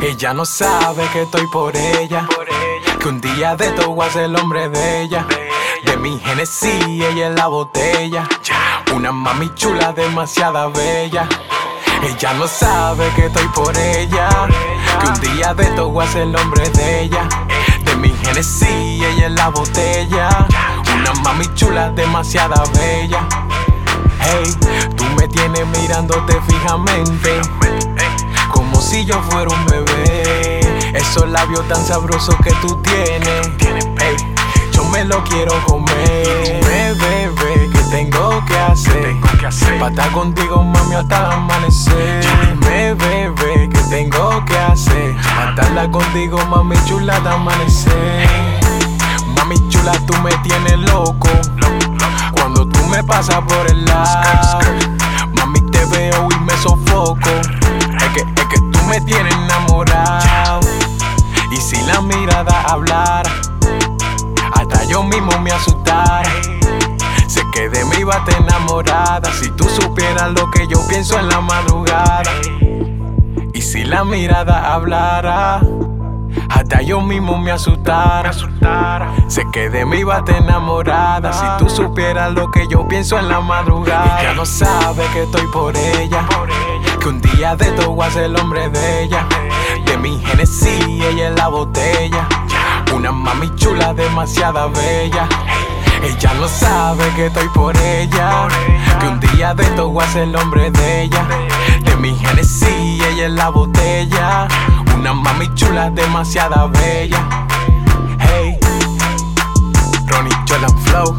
Ella no sabe que estoy por ella. Que un día de todo voy a ser el hombre de ella. De mi Genesis, ella es la botella. Una mami chula, demasiada bella. Ella no sabe que estoy por ella. Que un día de todo voy a ser el hombre de ella. De mi Genesis, ella es la botella. Una mami chula, demasiada bella. Hey, tú me tienes mirándote fijamente. Como si yo fuera un bebé. Esos labios tan sabrosos que tú tienes. Yo me lo quiero comer. Bebé, bebé, ¿qué tengo que hacer? Para estar contigo, mami, hasta amanecer. Bebé, bebé, ¿qué tengo que hacer? Para estarla contigo, mami, chula, hasta amanecer. Mami chula, tú me tienes loco. Cuando tú me pasas por el lado, mami te veo y me sofoco. Es que, es que tú me tienes enamorado. Y si la mirada hablara, hasta yo mismo me asustara. Sé que de mí vas enamorada. Si tú supieras lo que yo pienso en la madrugada. Y si la mirada hablara, hasta yo mismo me asustara. Sé que de mí vas enamorada. Si tú supieras lo que yo pienso en la madrugada. Ella no sabe que estoy por ella. Que un día de todo voy a ser el hombre de ella. De mi Genesis, ella es la botella. Una mami chula, demasiada bella. Ella no sabe que estoy por ella. Que un día de todo voy a ser el hombre de ella. De mi Genesis, ella es la botella. Una mami chula, demasiada bella. Hey, Ronnie Cholan Flow,